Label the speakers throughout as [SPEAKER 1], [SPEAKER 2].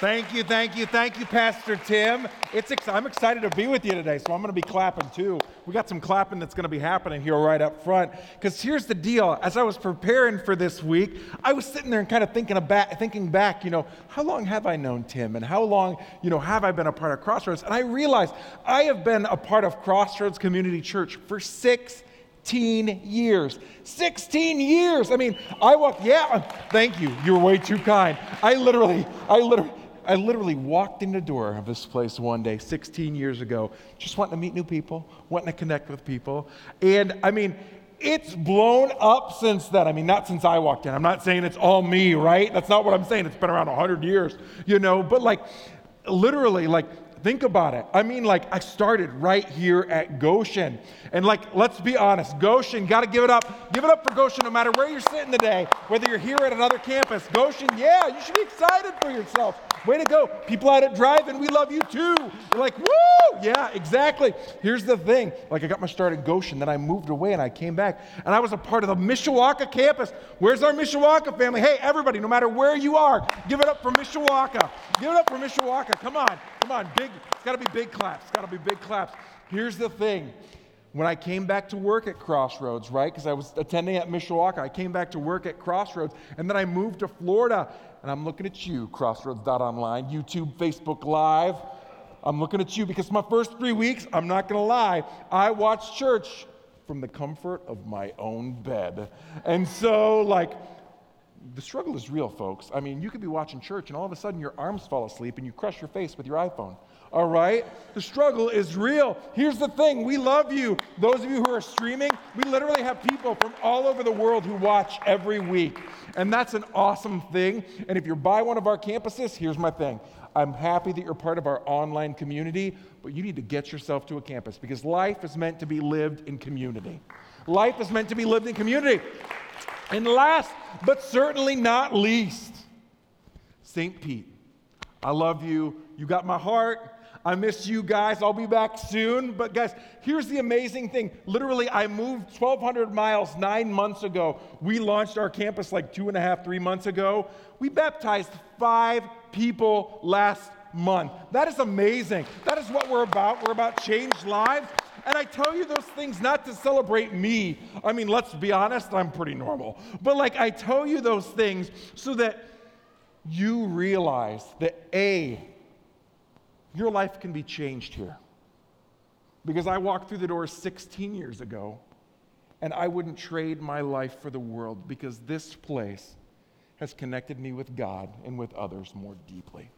[SPEAKER 1] Thank you, thank you, thank you, Pastor Tim. It's ex- I'm excited to be with you today, so I'm going to be clapping too. We got some clapping that's going to be happening here right up front. Because here's the deal: as I was preparing for this week, I was sitting there and kind of thinking about, thinking back. You know, how long have I known Tim, and how long, you know, have I been a part of Crossroads? And I realized I have been a part of Crossroads Community Church for six. 16 years. 16 years. I mean, I walked, yeah, thank you. You're way too kind. I literally, I literally, I literally walked in the door of this place one day, 16 years ago, just wanting to meet new people, wanting to connect with people. And I mean, it's blown up since then. I mean, not since I walked in. I'm not saying it's all me, right? That's not what I'm saying. It's been around 100 years, you know, but like, literally, like, Think about it. I mean, like, I started right here at Goshen. And, like, let's be honest Goshen, got to give it up. Give it up for Goshen no matter where you're sitting today, whether you're here at another campus. Goshen, yeah, you should be excited for yourself. Way to go. People out at driving, we love you too. You're like, woo! Yeah, exactly. Here's the thing like, I got my start at Goshen, then I moved away and I came back. And I was a part of the Mishawaka campus. Where's our Mishawaka family? Hey, everybody, no matter where you are, give it up for Mishawaka. Give it up for Mishawaka. Come on. Come on, big, it's got to be big claps. It's got to be big claps. Here's the thing. When I came back to work at Crossroads, right, because I was attending at Mishawaka, I came back to work at Crossroads, and then I moved to Florida, and I'm looking at you, Crossroads.online, YouTube, Facebook Live. I'm looking at you because my first three weeks, I'm not going to lie, I watched church from the comfort of my own bed. And so, like, the struggle is real, folks. I mean, you could be watching church and all of a sudden your arms fall asleep and you crush your face with your iPhone. All right? The struggle is real. Here's the thing we love you. Those of you who are streaming, we literally have people from all over the world who watch every week. And that's an awesome thing. And if you're by one of our campuses, here's my thing I'm happy that you're part of our online community, but you need to get yourself to a campus because life is meant to be lived in community. Life is meant to be lived in community. And last, but certainly not least, St. Pete. I love you. You got my heart. I miss you guys. I'll be back soon. But guys, here's the amazing thing. Literally, I moved 1,200 miles nine months ago. We launched our campus like two and a half, three months ago. We baptized five people last month. That is amazing. That is what we're about. We're about change lives. And I tell you those things not to celebrate me. I mean, let's be honest, I'm pretty normal. But like, I tell you those things so that you realize that A, your life can be changed here. Because I walked through the door 16 years ago, and I wouldn't trade my life for the world because this place has connected me with God and with others more deeply.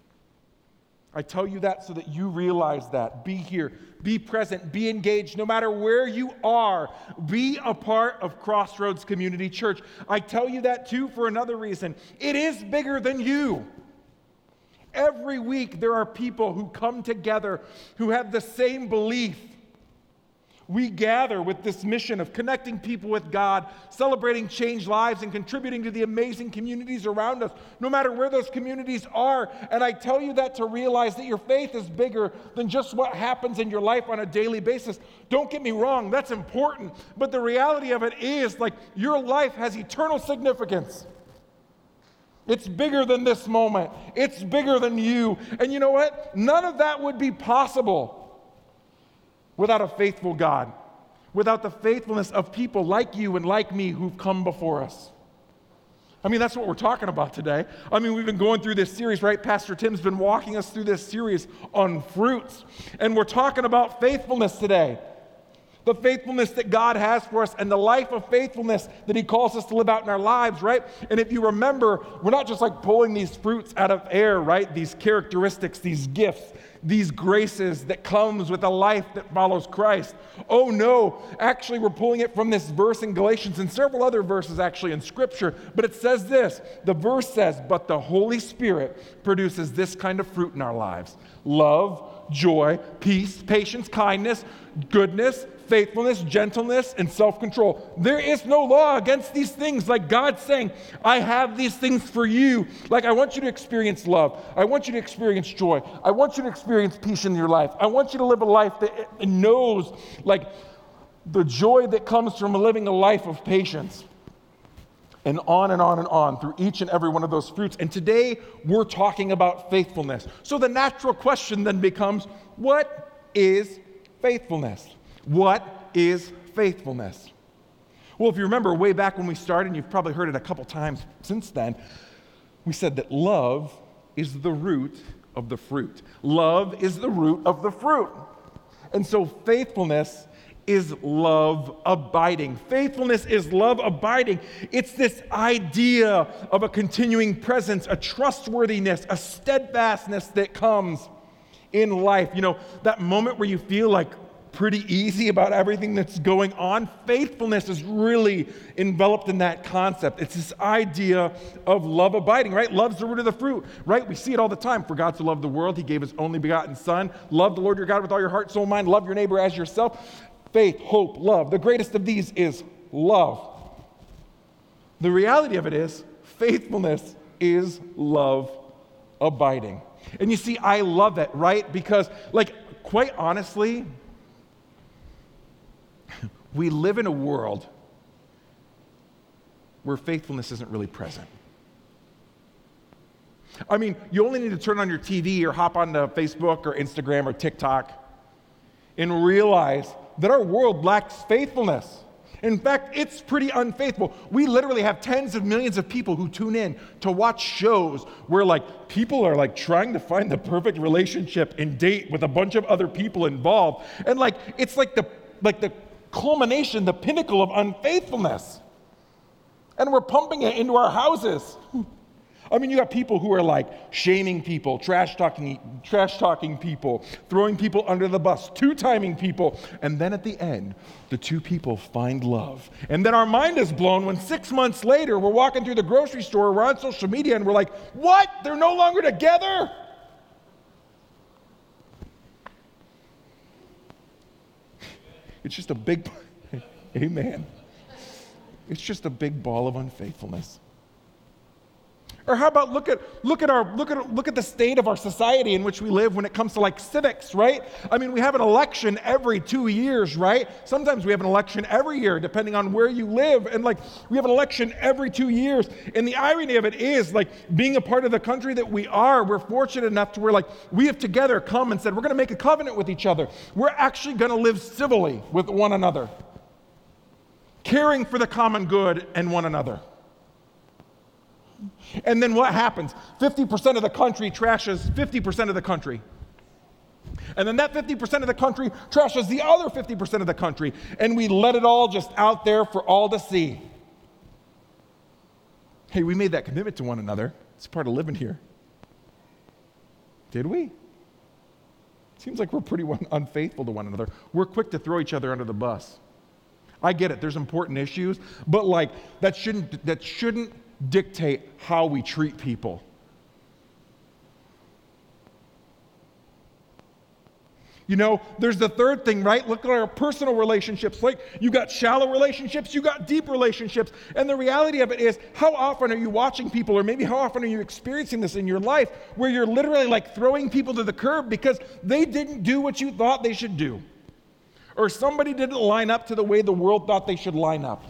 [SPEAKER 1] I tell you that so that you realize that. Be here, be present, be engaged no matter where you are. Be a part of Crossroads Community Church. I tell you that too for another reason it is bigger than you. Every week, there are people who come together who have the same belief we gather with this mission of connecting people with God, celebrating changed lives, and contributing to the amazing communities around us, no matter where those communities are. And I tell you that to realize that your faith is bigger than just what happens in your life on a daily basis. Don't get me wrong, that's important. But the reality of it is, like, your life has eternal significance. It's bigger than this moment. It's bigger than you. And you know what? None of that would be possible without a faithful God, without the faithfulness of people like you and like me who've come before us. I mean, that's what we're talking about today. I mean, we've been going through this series, right? Pastor Tim's been walking us through this series on fruits, and we're talking about faithfulness today. The faithfulness that God has for us and the life of faithfulness that He calls us to live out in our lives, right? And if you remember, we're not just like pulling these fruits out of air, right? These characteristics, these gifts, these graces that comes with a life that follows Christ. Oh no, actually we're pulling it from this verse in Galatians and several other verses actually in scripture, but it says this. The verse says, "But the Holy Spirit produces this kind of fruit in our lives: love, joy, peace, patience, kindness, goodness, faithfulness, gentleness, and self control. There is no law against these things. Like God saying, I have these things for you. Like, I want you to experience love. I want you to experience joy. I want you to experience peace in your life. I want you to live a life that knows, like, the joy that comes from living a life of patience and on and on and on through each and every one of those fruits. And today we're talking about faithfulness. So the natural question then becomes what is faithfulness? What is faithfulness? Well, if you remember way back when we started, and you've probably heard it a couple times since then, we said that love is the root of the fruit. Love is the root of the fruit. And so faithfulness is love abiding. Faithfulness is love abiding. It's this idea of a continuing presence, a trustworthiness, a steadfastness that comes in life. You know, that moment where you feel like pretty easy about everything that's going on, faithfulness is really enveloped in that concept. It's this idea of love abiding, right? Love's the root of the fruit, right? We see it all the time. For God to love the world, he gave his only begotten son. Love the Lord your God with all your heart, soul, mind. Love your neighbor as yourself faith, hope, love. The greatest of these is love. The reality of it is, faithfulness is love abiding. And you see, I love it, right? Because, like, quite honestly, we live in a world where faithfulness isn't really present. I mean, you only need to turn on your TV or hop onto Facebook or Instagram or TikTok and realize that our world lacks faithfulness. In fact, it's pretty unfaithful. We literally have tens of millions of people who tune in to watch shows where like people are like trying to find the perfect relationship and date with a bunch of other people involved. And like it's like the like the culmination, the pinnacle of unfaithfulness. And we're pumping it into our houses. I mean, you got people who are like shaming people, trash talking, trash talking people, throwing people under the bus, two timing people, and then at the end, the two people find love. And then our mind is blown when six months later we're walking through the grocery store, we're on social media, and we're like, what? They're no longer together? It's just a big, amen. It's just a big ball of unfaithfulness. Or how about look at look at our look at look at the state of our society in which we live when it comes to like civics, right? I mean, we have an election every 2 years, right? Sometimes we have an election every year depending on where you live and like we have an election every 2 years. And the irony of it is like being a part of the country that we are, we're fortunate enough to where like we have together come and said we're going to make a covenant with each other. We're actually going to live civilly with one another. Caring for the common good and one another. And then what happens? 50% of the country trashes 50% of the country. And then that 50% of the country trashes the other 50% of the country. And we let it all just out there for all to see. Hey, we made that commitment to one another. It's part of living here. Did we? Seems like we're pretty unfaithful to one another. We're quick to throw each other under the bus. I get it. There's important issues, but like that shouldn't that shouldn't dictate how we treat people. You know, there's the third thing, right? Look at our personal relationships. Like, you got shallow relationships, you got deep relationships. And the reality of it is, how often are you watching people, or maybe how often are you experiencing this in your life, where you're literally like throwing people to the curb because they didn't do what you thought they should do? Or somebody didn't line up to the way the world thought they should line up.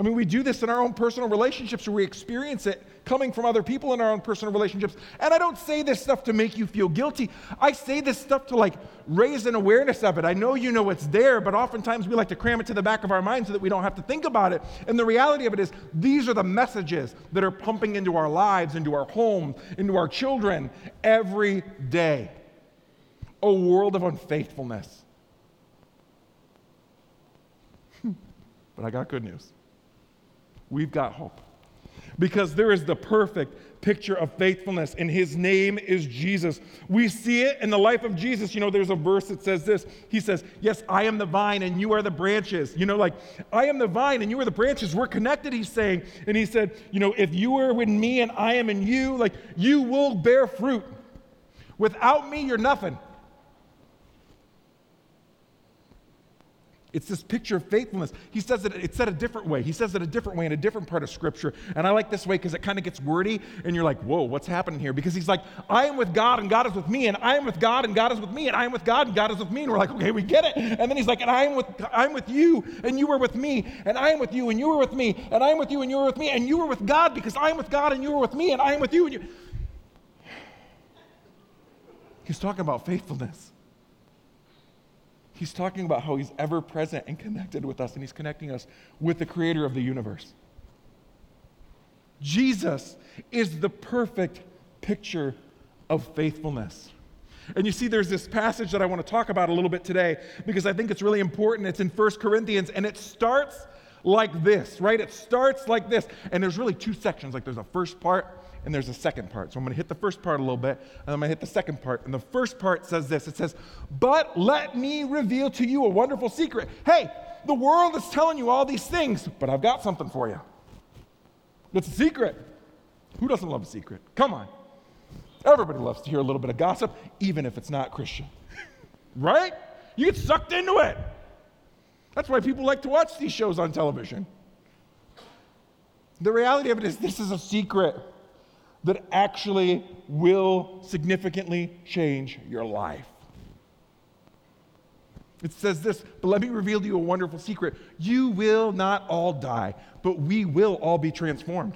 [SPEAKER 1] I mean, we do this in our own personal relationships, where we experience it coming from other people in our own personal relationships. And I don't say this stuff to make you feel guilty. I say this stuff to like raise an awareness of it. I know you know it's there, but oftentimes we like to cram it to the back of our mind so that we don't have to think about it. And the reality of it is, these are the messages that are pumping into our lives, into our homes, into our children every day. A world of unfaithfulness. but I got good news we've got hope. Because there is the perfect picture of faithfulness, and his name is Jesus. We see it in the life of Jesus. You know, there's a verse that says this He says, Yes, I am the vine, and you are the branches. You know, like, I am the vine, and you are the branches. We're connected, he's saying. And he said, You know, if you are with me and I am in you, like, you will bear fruit. Without me, you're nothing. It's this picture of faithfulness. He says it, it's said a different way. He says it a different way in a different part of Scripture. And I like this way because it kind of gets wordy and you're like, whoa, what's happening here? Because he's like, I am with God and God is with me, and I am with God and God is with me, and I am with God and God is with me. And we're like, okay, we get it. And then he's like, and I am with I'm with you, and you were with me, and I am with you, and you were with me, and I am with you, and you were with me, and you were with God because I am with God and you were with me, and I am with you, and you. He's talking about faithfulness he's talking about how he's ever present and connected with us, and he's connecting us with the creator of the universe. Jesus is the perfect picture of faithfulness. And you see, there's this passage that I want to talk about a little bit today because I think it's really important. It's in First Corinthians, and it starts like this, right? It starts like this. And there's really two sections. Like there's a first part and there's a second part. So I'm going to hit the first part a little bit, and I'm going to hit the second part. And the first part says this it says, But let me reveal to you a wonderful secret. Hey, the world is telling you all these things, but I've got something for you. It's a secret. Who doesn't love a secret? Come on. Everybody loves to hear a little bit of gossip, even if it's not Christian. right? You get sucked into it. That's why people like to watch these shows on television. The reality of it is, this is a secret that actually will significantly change your life. It says this, but let me reveal to you a wonderful secret. You will not all die, but we will all be transformed.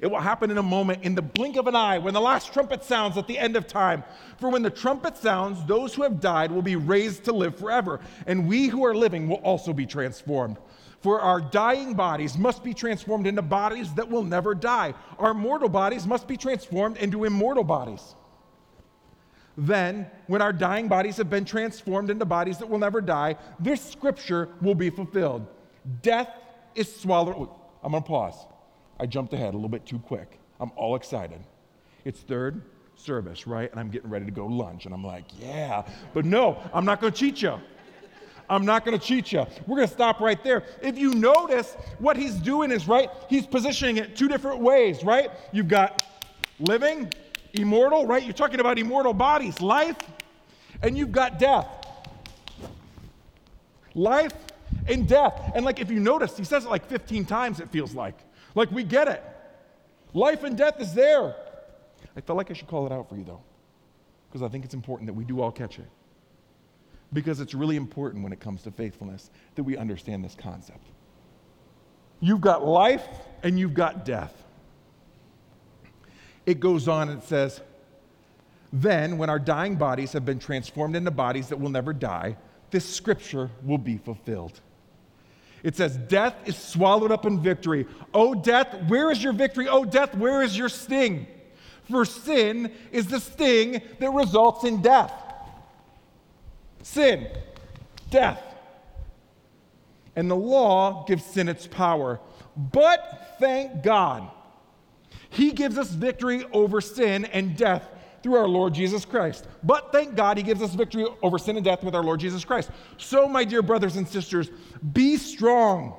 [SPEAKER 1] It will happen in a moment, in the blink of an eye, when the last trumpet sounds at the end of time. For when the trumpet sounds, those who have died will be raised to live forever, and we who are living will also be transformed. For our dying bodies must be transformed into bodies that will never die. Our mortal bodies must be transformed into immortal bodies. Then, when our dying bodies have been transformed into bodies that will never die, this scripture will be fulfilled. Death is swallowed. I'm going to pause. I jumped ahead a little bit too quick. I'm all excited. It's third service, right? And I'm getting ready to go lunch. And I'm like, yeah. But no, I'm not going to cheat you. I'm not going to cheat you. We're going to stop right there. If you notice, what he's doing is, right, he's positioning it two different ways, right? You've got living, immortal, right? You're talking about immortal bodies, life, and you've got death. Life and death. And like if you notice, he says it like 15 times, it feels like. Like we get it. Life and death is there. I felt like I should call it out for you though, because I think it's important that we do all catch it because it's really important when it comes to faithfulness that we understand this concept. You've got life and you've got death. It goes on and says, Then, when our dying bodies have been transformed into bodies that will never die, this scripture will be fulfilled. It says, Death is swallowed up in victory. Oh, death, where is your victory? Oh, death, where is your sting? For sin is the sting that results in death sin, death. And the law gives sin its power. But thank God, He gives us victory over sin and death through our Lord Jesus Christ. But thank God, He gives us victory over sin and death with our Lord Jesus Christ. So, my dear brothers and sisters, be strong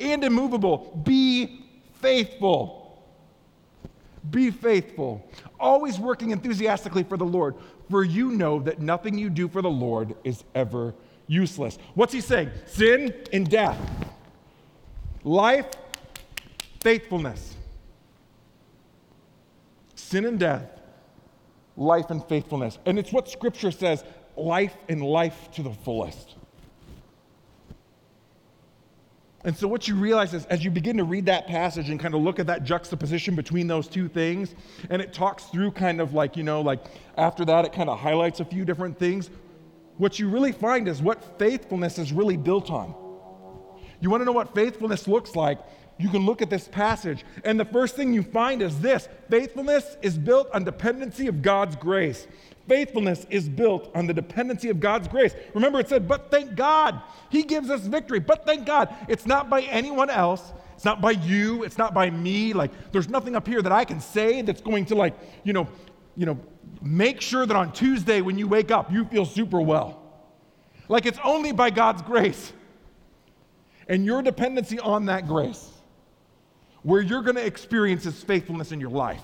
[SPEAKER 1] and immovable. Be faithful. Be faithful. Always working enthusiastically for the Lord, for you know that nothing you do for the Lord is ever useless. What's he saying? Sin and death, life, faithfulness. Sin and death, life and faithfulness. And it's what scripture says life and life to the fullest. And so, what you realize is, as you begin to read that passage and kind of look at that juxtaposition between those two things, and it talks through kind of like, you know, like after that, it kind of highlights a few different things. What you really find is what faithfulness is really built on. You want to know what faithfulness looks like? You can look at this passage, and the first thing you find is this faithfulness is built on dependency of God's grace. Faithfulness is built on the dependency of God's grace. Remember, it said, but thank God, He gives us victory. But thank God, it's not by anyone else. It's not by you. It's not by me. Like, there's nothing up here that I can say that's going to, like, you know, you know, make sure that on Tuesday when you wake up, you feel super well. Like, it's only by God's grace and your dependency on that grace where you're going to experience His faithfulness in your life.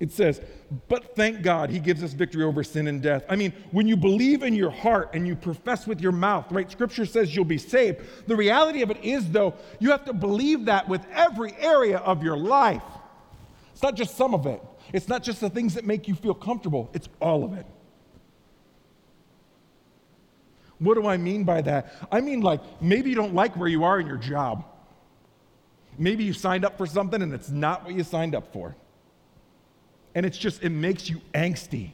[SPEAKER 1] It says, but thank God he gives us victory over sin and death. I mean, when you believe in your heart and you profess with your mouth, right? Scripture says you'll be saved. The reality of it is, though, you have to believe that with every area of your life. It's not just some of it, it's not just the things that make you feel comfortable, it's all of it. What do I mean by that? I mean, like, maybe you don't like where you are in your job. Maybe you signed up for something and it's not what you signed up for and it's just, it makes you angsty.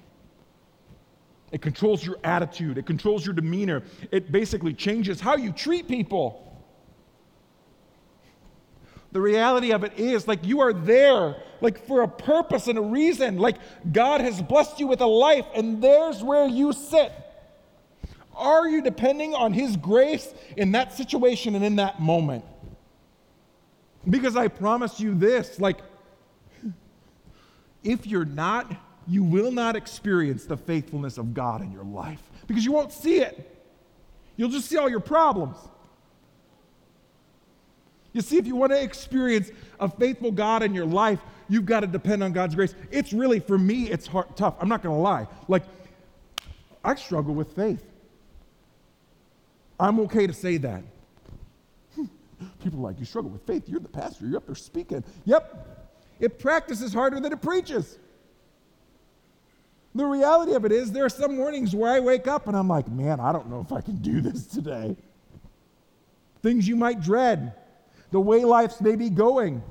[SPEAKER 1] It controls your attitude, it controls your demeanor, it basically changes how you treat people. The reality of it is, like, you are there, like, for a purpose and a reason. Like, God has blessed you with a life, and there's where you sit. Are you depending on His grace in that situation and in that moment? Because I promise you this, like, if you're not, you will not experience the faithfulness of God in your life because you won't see it. You'll just see all your problems. You see, if you want to experience a faithful God in your life, you've got to depend on God's grace. It's really, for me, it's hard, tough. I'm not going to lie. Like, I struggle with faith. I'm okay to say that. People are like, You struggle with faith. You're the pastor. You're up there speaking. Yep. It practices harder than it preaches. The reality of it is, there are some mornings where I wake up and I'm like, man, I don't know if I can do this today. Things you might dread, the way life's maybe going.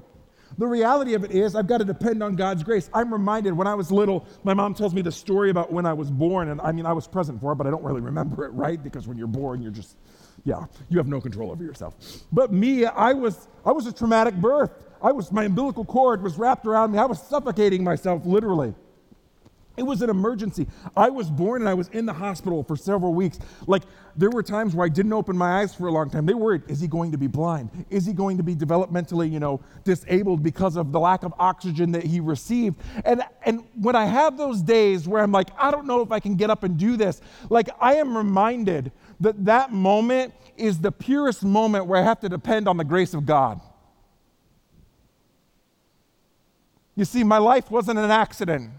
[SPEAKER 1] The reality of it is, I've got to depend on God's grace. I'm reminded when I was little, my mom tells me the story about when I was born, and I mean, I was present for it, but I don't really remember it, right? Because when you're born, you're just, yeah, you have no control over yourself. But me, I was, I was a traumatic birth. I was, my umbilical cord was wrapped around me. I was suffocating myself, literally. It was an emergency. I was born and I was in the hospital for several weeks. Like, there were times where I didn't open my eyes for a long time. They worried, is he going to be blind? Is he going to be developmentally, you know, disabled because of the lack of oxygen that he received? And, and when I have those days where I'm like, I don't know if I can get up and do this, like, I am reminded that that moment is the purest moment where I have to depend on the grace of God. You see, my life wasn't an accident.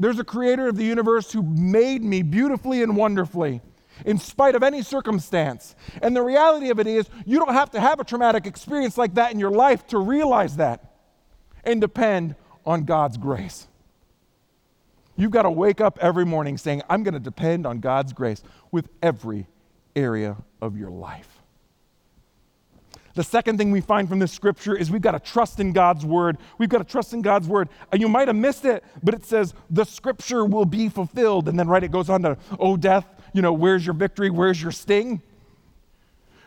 [SPEAKER 1] There's a creator of the universe who made me beautifully and wonderfully in spite of any circumstance. And the reality of it is, you don't have to have a traumatic experience like that in your life to realize that and depend on God's grace. You've got to wake up every morning saying, I'm going to depend on God's grace with every area of your life. The second thing we find from this scripture is we've got to trust in God's word. We've got to trust in God's word. And you might have missed it, but it says, the scripture will be fulfilled. And then, right, it goes on to, oh, death, you know, where's your victory? Where's your sting?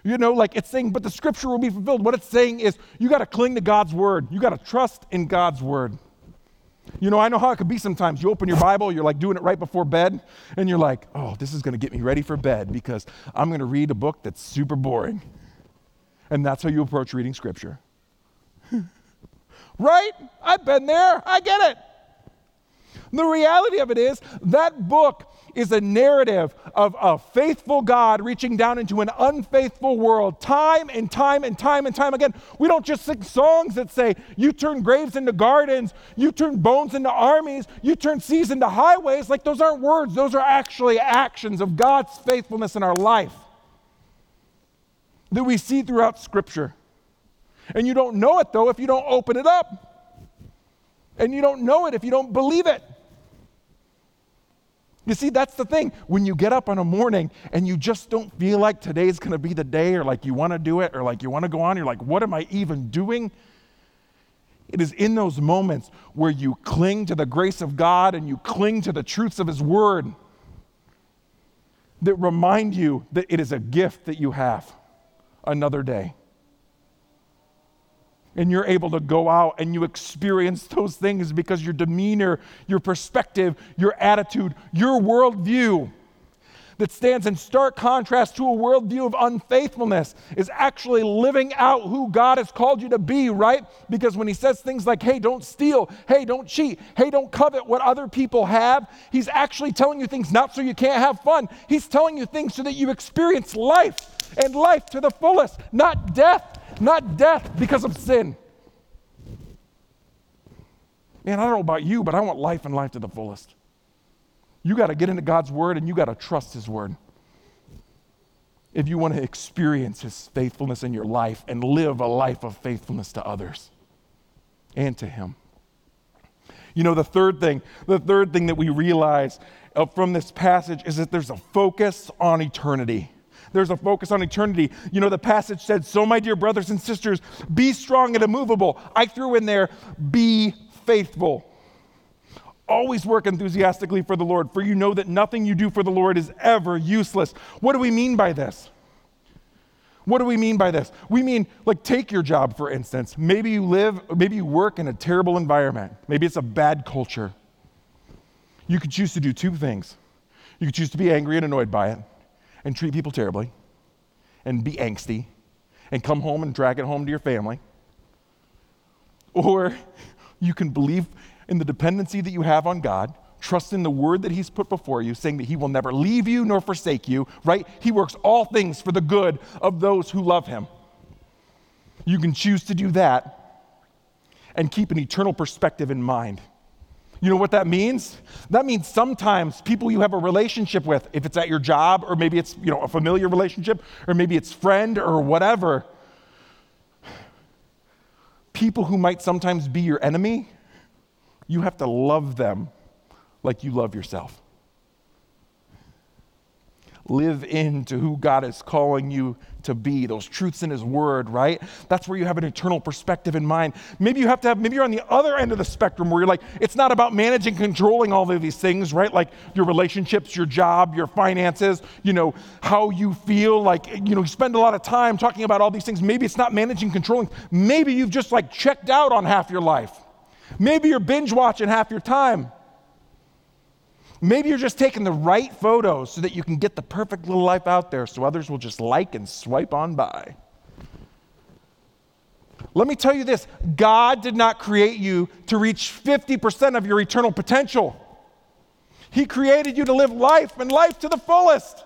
[SPEAKER 1] You know, like it's saying, but the scripture will be fulfilled. What it's saying is, you got to cling to God's word. You got to trust in God's word. You know, I know how it could be sometimes. You open your Bible, you're like doing it right before bed, and you're like, oh, this is going to get me ready for bed because I'm going to read a book that's super boring. And that's how you approach reading Scripture. right? I've been there. I get it. The reality of it is that book is a narrative of a faithful God reaching down into an unfaithful world time and time and time and time again. We don't just sing songs that say, You turn graves into gardens, you turn bones into armies, you turn seas into highways. Like those aren't words, those are actually actions of God's faithfulness in our life that we see throughout Scripture. And you don't know it, though, if you don't open it up. And you don't know it if you don't believe it. You see, that's the thing. When you get up on a morning and you just don't feel like today's going to be the day, or like you want to do it, or like you want to go on, you're like, what am I even doing? It is in those moments where you cling to the grace of God and you cling to the truths of His Word that remind you that it is a gift that you have another day. And you're able to go out and you experience those things because your demeanor, your perspective, your attitude, your worldview that stands in stark contrast to a worldview of unfaithfulness is actually living out who God has called you to be, right? Because when he says things like, hey, don't steal, hey, don't cheat, hey, don't covet what other people have, he's actually telling you things not so you can't have fun. He's telling you things so that you experience life and life to the fullest, not death, not death because of sin. Man, I don't know about you, but I want life and life to the fullest. You got to get into God's word and you got to trust his word. If you want to experience his faithfulness in your life and live a life of faithfulness to others and to him. You know, the third thing, the third thing that we realize uh, from this passage is that there's a focus on eternity. There's a focus on eternity. You know, the passage said, So, my dear brothers and sisters, be strong and immovable. I threw in there, be faithful. Always work enthusiastically for the Lord, for you know that nothing you do for the Lord is ever useless. What do we mean by this? What do we mean by this? We mean, like, take your job, for instance. Maybe you live, maybe you work in a terrible environment. Maybe it's a bad culture. You could choose to do two things. You could choose to be angry and annoyed by it, and treat people terribly and be angsty and come home and drag it home to your family. Or you can believe in the dependency that you have on God, trust in the word that He's put before you, saying that He will never leave you nor forsake you, right? He works all things for the good of those who love Him. You can choose to do that and keep an eternal perspective in mind. You know what that means? That means sometimes people you have a relationship with, if it's at your job or maybe it's, you know, a familiar relationship or maybe it's friend or whatever, people who might sometimes be your enemy, you have to love them like you love yourself live into who God is calling you to be, those truths in His Word, right? That's where you have an eternal perspective in mind. Maybe you have to have, maybe you're on the other end of the spectrum where you're like, it's not about managing, controlling all of these things, right? Like your relationships, your job, your finances, you know, how you feel. Like, you know, you spend a lot of time talking about all these things. Maybe it's not managing, controlling. Maybe you've just like checked out on half your life. Maybe you're binge watching half your time. Maybe you're just taking the right photos so that you can get the perfect little life out there so others will just like and swipe on by. Let me tell you this God did not create you to reach 50% of your eternal potential. He created you to live life and life to the fullest.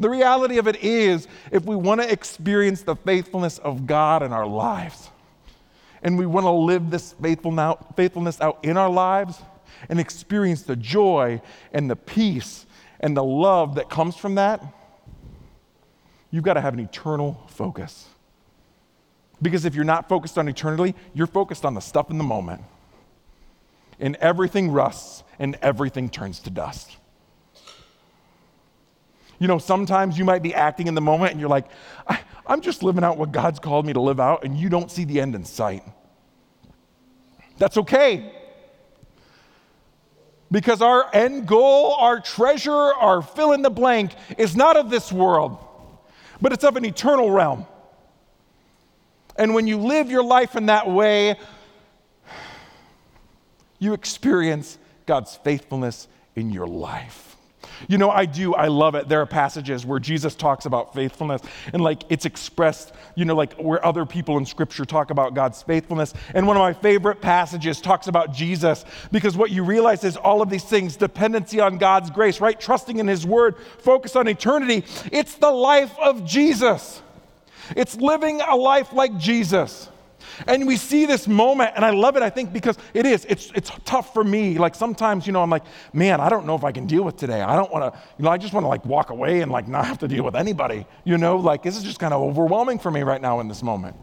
[SPEAKER 1] The reality of it is, if we want to experience the faithfulness of God in our lives, and we want to live this faithfulness out in our lives, and experience the joy and the peace and the love that comes from that, you've got to have an eternal focus. Because if you're not focused on eternity, you're focused on the stuff in the moment. And everything rusts and everything turns to dust. You know, sometimes you might be acting in the moment and you're like, I, am just living out what God's called me to live out, and you don't see the end in sight. That's okay. Because our end goal, our treasure, our fill in the blank is not of this world, but it's of an eternal realm. And when you live your life in that way, you experience God's faithfulness in your life. You know, I do. I love it. There are passages where Jesus talks about faithfulness and like it's expressed, you know, like where other people in scripture talk about God's faithfulness. And one of my favorite passages talks about Jesus because what you realize is all of these things dependency on God's grace, right? Trusting in his word, focus on eternity. It's the life of Jesus. It's living a life like Jesus. And we see this moment, and I love it, I think, because it is. It's, it's tough for me. Like sometimes, you know, I'm like, man, I don't know if I can deal with today. I don't want to, you know, I just want to like walk away and like not have to deal with anybody. You know, like this is just kind of overwhelming for me right now in this moment.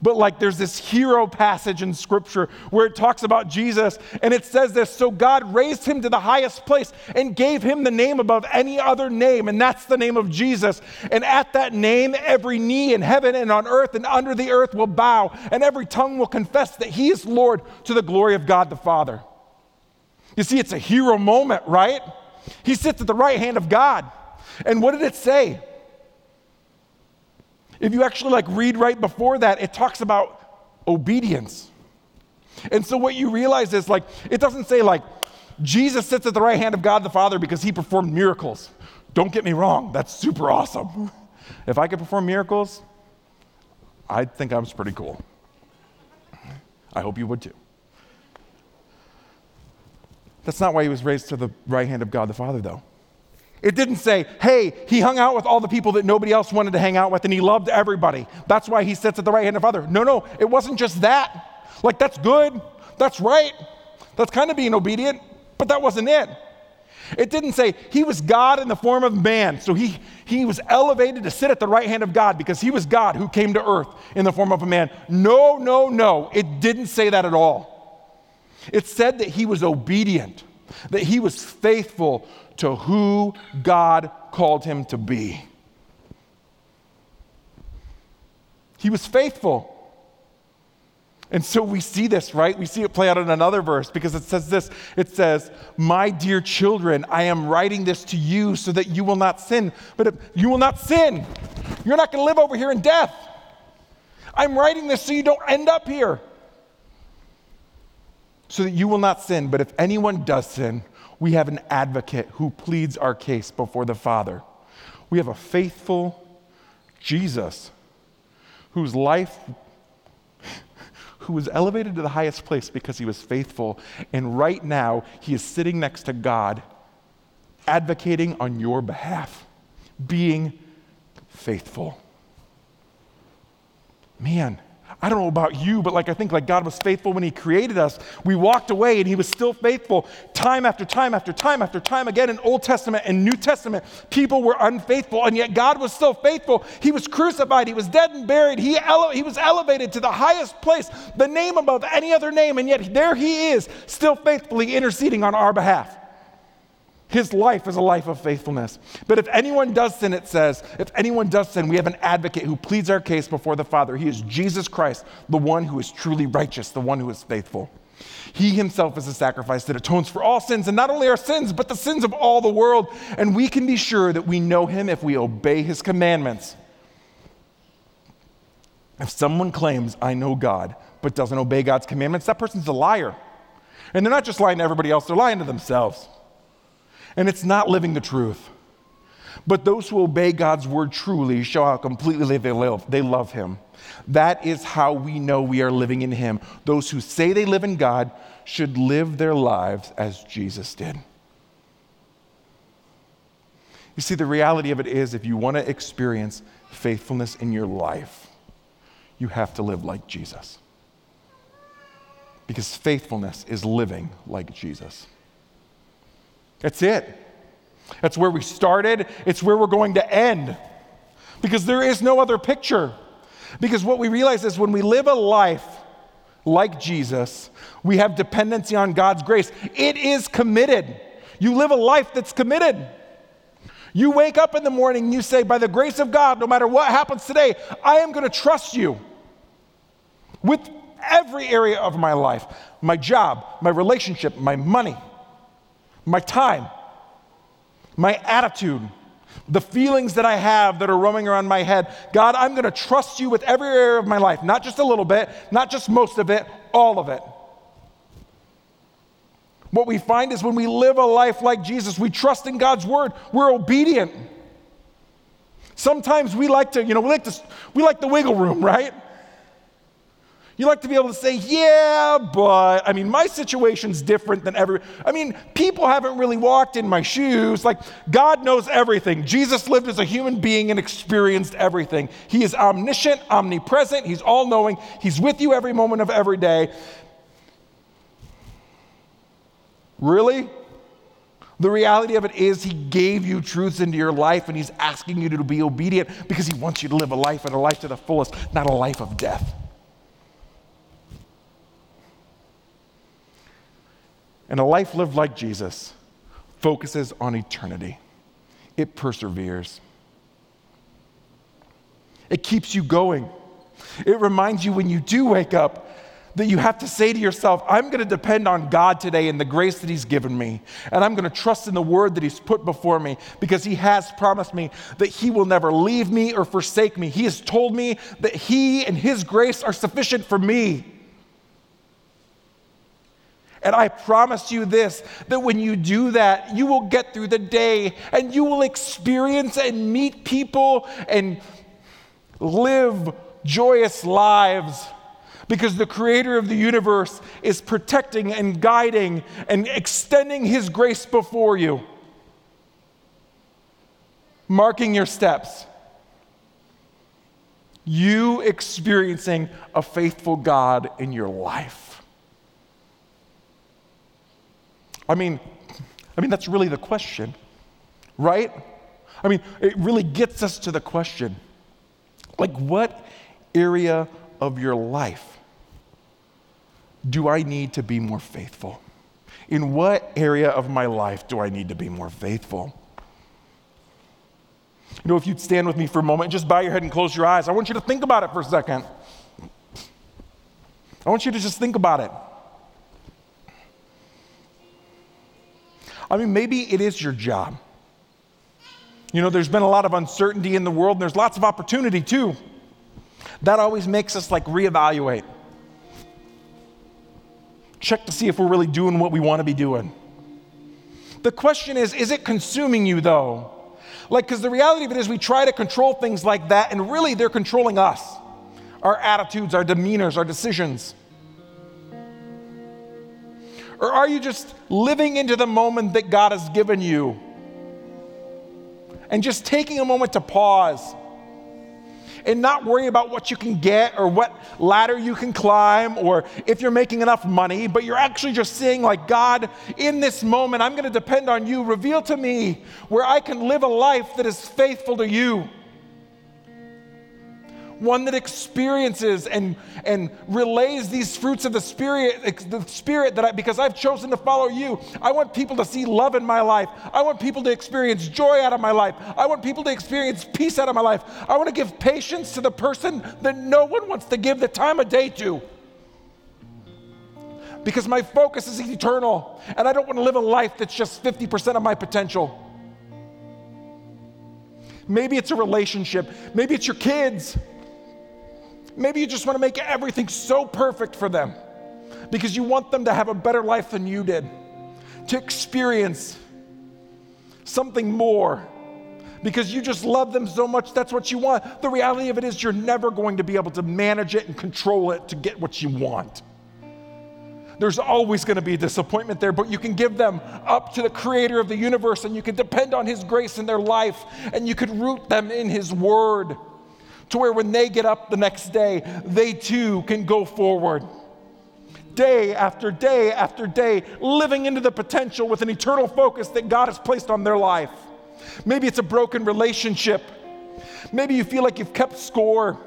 [SPEAKER 1] But like there's this hero passage in scripture where it talks about Jesus and it says this so God raised him to the highest place and gave him the name above any other name and that's the name of Jesus and at that name every knee in heaven and on earth and under the earth will bow and every tongue will confess that he is Lord to the glory of God the Father. You see it's a hero moment, right? He sits at the right hand of God. And what did it say? If you actually like read right before that, it talks about obedience. And so what you realize is like it doesn't say like Jesus sits at the right hand of God the Father because he performed miracles. Don't get me wrong, that's super awesome. If I could perform miracles, I'd think I was pretty cool. I hope you would too. That's not why he was raised to the right hand of God the Father, though. It didn't say, hey, he hung out with all the people that nobody else wanted to hang out with and he loved everybody. That's why he sits at the right hand of Father. No, no, it wasn't just that. Like, that's good. That's right. That's kind of being obedient, but that wasn't it. It didn't say he was God in the form of man. So he, he was elevated to sit at the right hand of God because he was God who came to earth in the form of a man. No, no, no. It didn't say that at all. It said that he was obedient that he was faithful to who God called him to be. He was faithful. And so we see this, right? We see it play out in another verse because it says this it says, My dear children, I am writing this to you so that you will not sin. But you will not sin, you're not going to live over here in death. I'm writing this so you don't end up here so that you will not sin. But if anyone does sin, we have an advocate who pleads our case before the Father. We have a faithful Jesus whose life, who was elevated to the highest place because he was faithful. And right now, he is sitting next to God, advocating on your behalf, being faithful. Man, I don't know about you, but like I think like God was faithful when he created us. We walked away and he was still faithful time after time after time after time again in Old Testament and New Testament. People were unfaithful and yet God was still faithful. He was crucified, he was dead and buried. He ele- he was elevated to the highest place, the name above any other name and yet there he is still faithfully interceding on our behalf. His life is a life of faithfulness. But if anyone does sin, it says, if anyone does sin, we have an advocate who pleads our case before the Father. He is Jesus Christ, the one who is truly righteous, the one who is faithful. He himself is a sacrifice that atones for all sins, and not only our sins, but the sins of all the world. And we can be sure that we know him if we obey his commandments. If someone claims, I know God, but doesn't obey God's commandments, that person's a liar. And they're not just lying to everybody else, they're lying to themselves and it's not living the truth. But those who obey God's word truly show how completely they love, they love Him. That is how we know we are living in Him. Those who say they live in God should live their lives as Jesus did. You see, the reality of it is if you want to experience faithfulness in your life, you have to live like Jesus. Because faithfulness is living like Jesus. That's it. That's where we started, it's where we're going to end. Because there is no other picture. Because what we realize is when we live a life like Jesus, we have dependency on God's grace. It is committed. You live a life that's committed. You wake up in the morning, you say, By the grace of God, no matter what happens today, I am going to trust you with every area of my life my job, my relationship, my money, my time, my attitude, the feelings that I have that are roaming around my head. God, I'm going to trust you with every area of my life, not just a little bit, not just most of it, all of it. What we find is when we live a life like Jesus, we trust in God's word, we're obedient. Sometimes we like to, you know, we like to, we like the wiggle room, right? You like to be able to say, yeah, but I mean, my situation's different than every. I mean, people haven't really walked in my shoes. Like, God knows everything. Jesus lived as a human being and experienced everything. He is omniscient, omnipresent, He's all knowing, He's with you every moment of every day. Really? The reality of it is, He gave you truths into your life, and He's asking you to be obedient because He wants you to live a life and a life to the fullest, not a life of death. And a life lived like Jesus focuses on eternity, it perseveres, it keeps you going. It reminds you when you do wake up that you have to say to yourself, I'm going to depend on God today and the grace that He's given me. And I'm going to trust in the word that He's put before me because He has promised me that He will never leave me or forsake me. He has told me that He and His grace are sufficient for me. And I promise you this that when you do that, you will get through the day and you will experience and meet people and live joyous lives because the creator of the universe is protecting and guiding and extending his grace before you, marking your steps. You experiencing a faithful God in your life. I mean, I mean, that's really the question, right? I mean, it really gets us to the question like, what area of your life do I need to be more faithful? In what area of my life do I need to be more faithful? You know, if you'd stand with me for a moment, just bow your head and close your eyes. I want you to think about it for a second. I want you to just think about it. I mean, maybe it is your job. You know, there's been a lot of uncertainty in the world, and there's lots of opportunity too. That always makes us like reevaluate. Check to see if we're really doing what we want to be doing. The question is, is it consuming you though? Like, because the reality of it is, we try to control things like that, and really they're controlling us our attitudes, our demeanors, our decisions. Or are you just living into the moment that God has given you? And just taking a moment to pause and not worry about what you can get or what ladder you can climb or if you're making enough money, but you're actually just saying, like, God, in this moment, I'm going to depend on you. Reveal to me where I can live a life that is faithful to you one that experiences and, and relays these fruits of the Spirit, the Spirit that I, because I've chosen to follow you, I want people to see love in my life. I want people to experience joy out of my life. I want people to experience peace out of my life. I want to give patience to the person that no one wants to give the time of day to. Because my focus is eternal, and I don't want to live a life that's just 50% of my potential. Maybe it's a relationship. Maybe it's your kids. Maybe you just want to make everything so perfect for them because you want them to have a better life than you did, to experience something more because you just love them so much. That's what you want. The reality of it is, you're never going to be able to manage it and control it to get what you want. There's always going to be disappointment there, but you can give them up to the creator of the universe and you can depend on his grace in their life and you can root them in his word to where when they get up the next day, they too can go forward. Day after day after day, living into the potential with an eternal focus that God has placed on their life. Maybe it's a broken relationship. Maybe you feel like you've kept score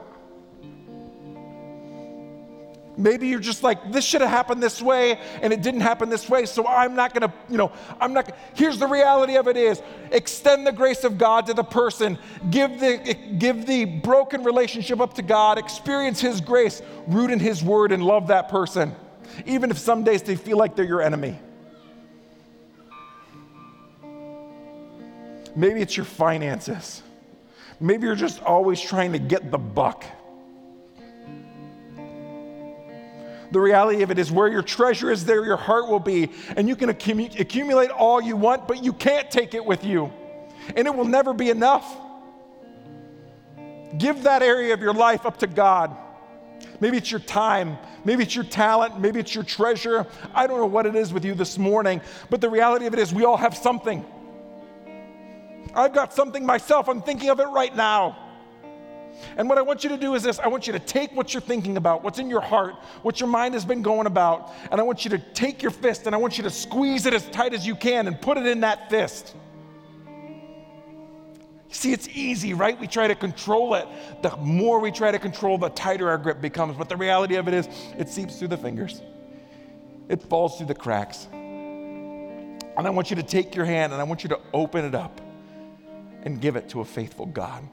[SPEAKER 1] maybe you're just like this should have happened this way and it didn't happen this way so i'm not going to you know i'm not here's the reality of it is extend the grace of god to the person give the give the broken relationship up to god experience his grace root in his word and love that person even if some days they feel like they're your enemy maybe it's your finances maybe you're just always trying to get the buck The reality of it is where your treasure is, there your heart will be. And you can accumu- accumulate all you want, but you can't take it with you. And it will never be enough. Give that area of your life up to God. Maybe it's your time. Maybe it's your talent. Maybe it's your treasure. I don't know what it is with you this morning, but the reality of it is we all have something. I've got something myself. I'm thinking of it right now. And what I want you to do is this I want you to take what you're thinking about, what's in your heart, what your mind has been going about, and I want you to take your fist and I want you to squeeze it as tight as you can and put it in that fist. See, it's easy, right? We try to control it. The more we try to control, the tighter our grip becomes. But the reality of it is, it seeps through the fingers, it falls through the cracks. And I want you to take your hand and I want you to open it up and give it to a faithful God.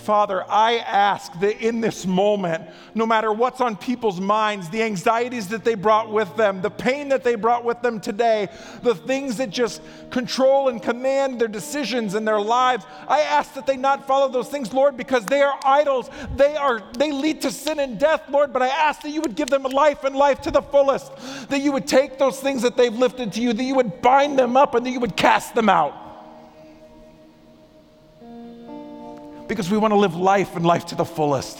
[SPEAKER 1] Father, I ask that in this moment, no matter what's on people's minds, the anxieties that they brought with them, the pain that they brought with them today, the things that just control and command their decisions and their lives, I ask that they not follow those things, Lord, because they are idols. They are they lead to sin and death, Lord, but I ask that you would give them life and life to the fullest. That you would take those things that they've lifted to you, that you would bind them up and that you would cast them out. because we want to live life and life to the fullest.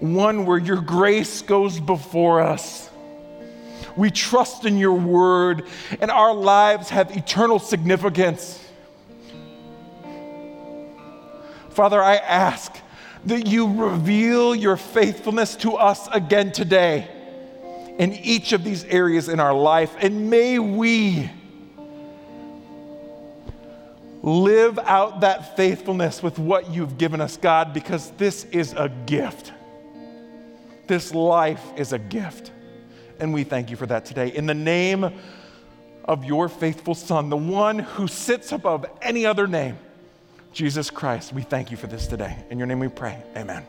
[SPEAKER 1] One where your grace goes before us. We trust in your word, and our lives have eternal significance. Father, I ask that you reveal your faithfulness to us again today in each of these areas in our life, and may we live out that faithfulness with what you've given us, God, because this is a gift. This life is a gift. And we thank you for that today. In the name of your faithful Son, the one who sits above any other name, Jesus Christ, we thank you for this today. In your name we pray. Amen.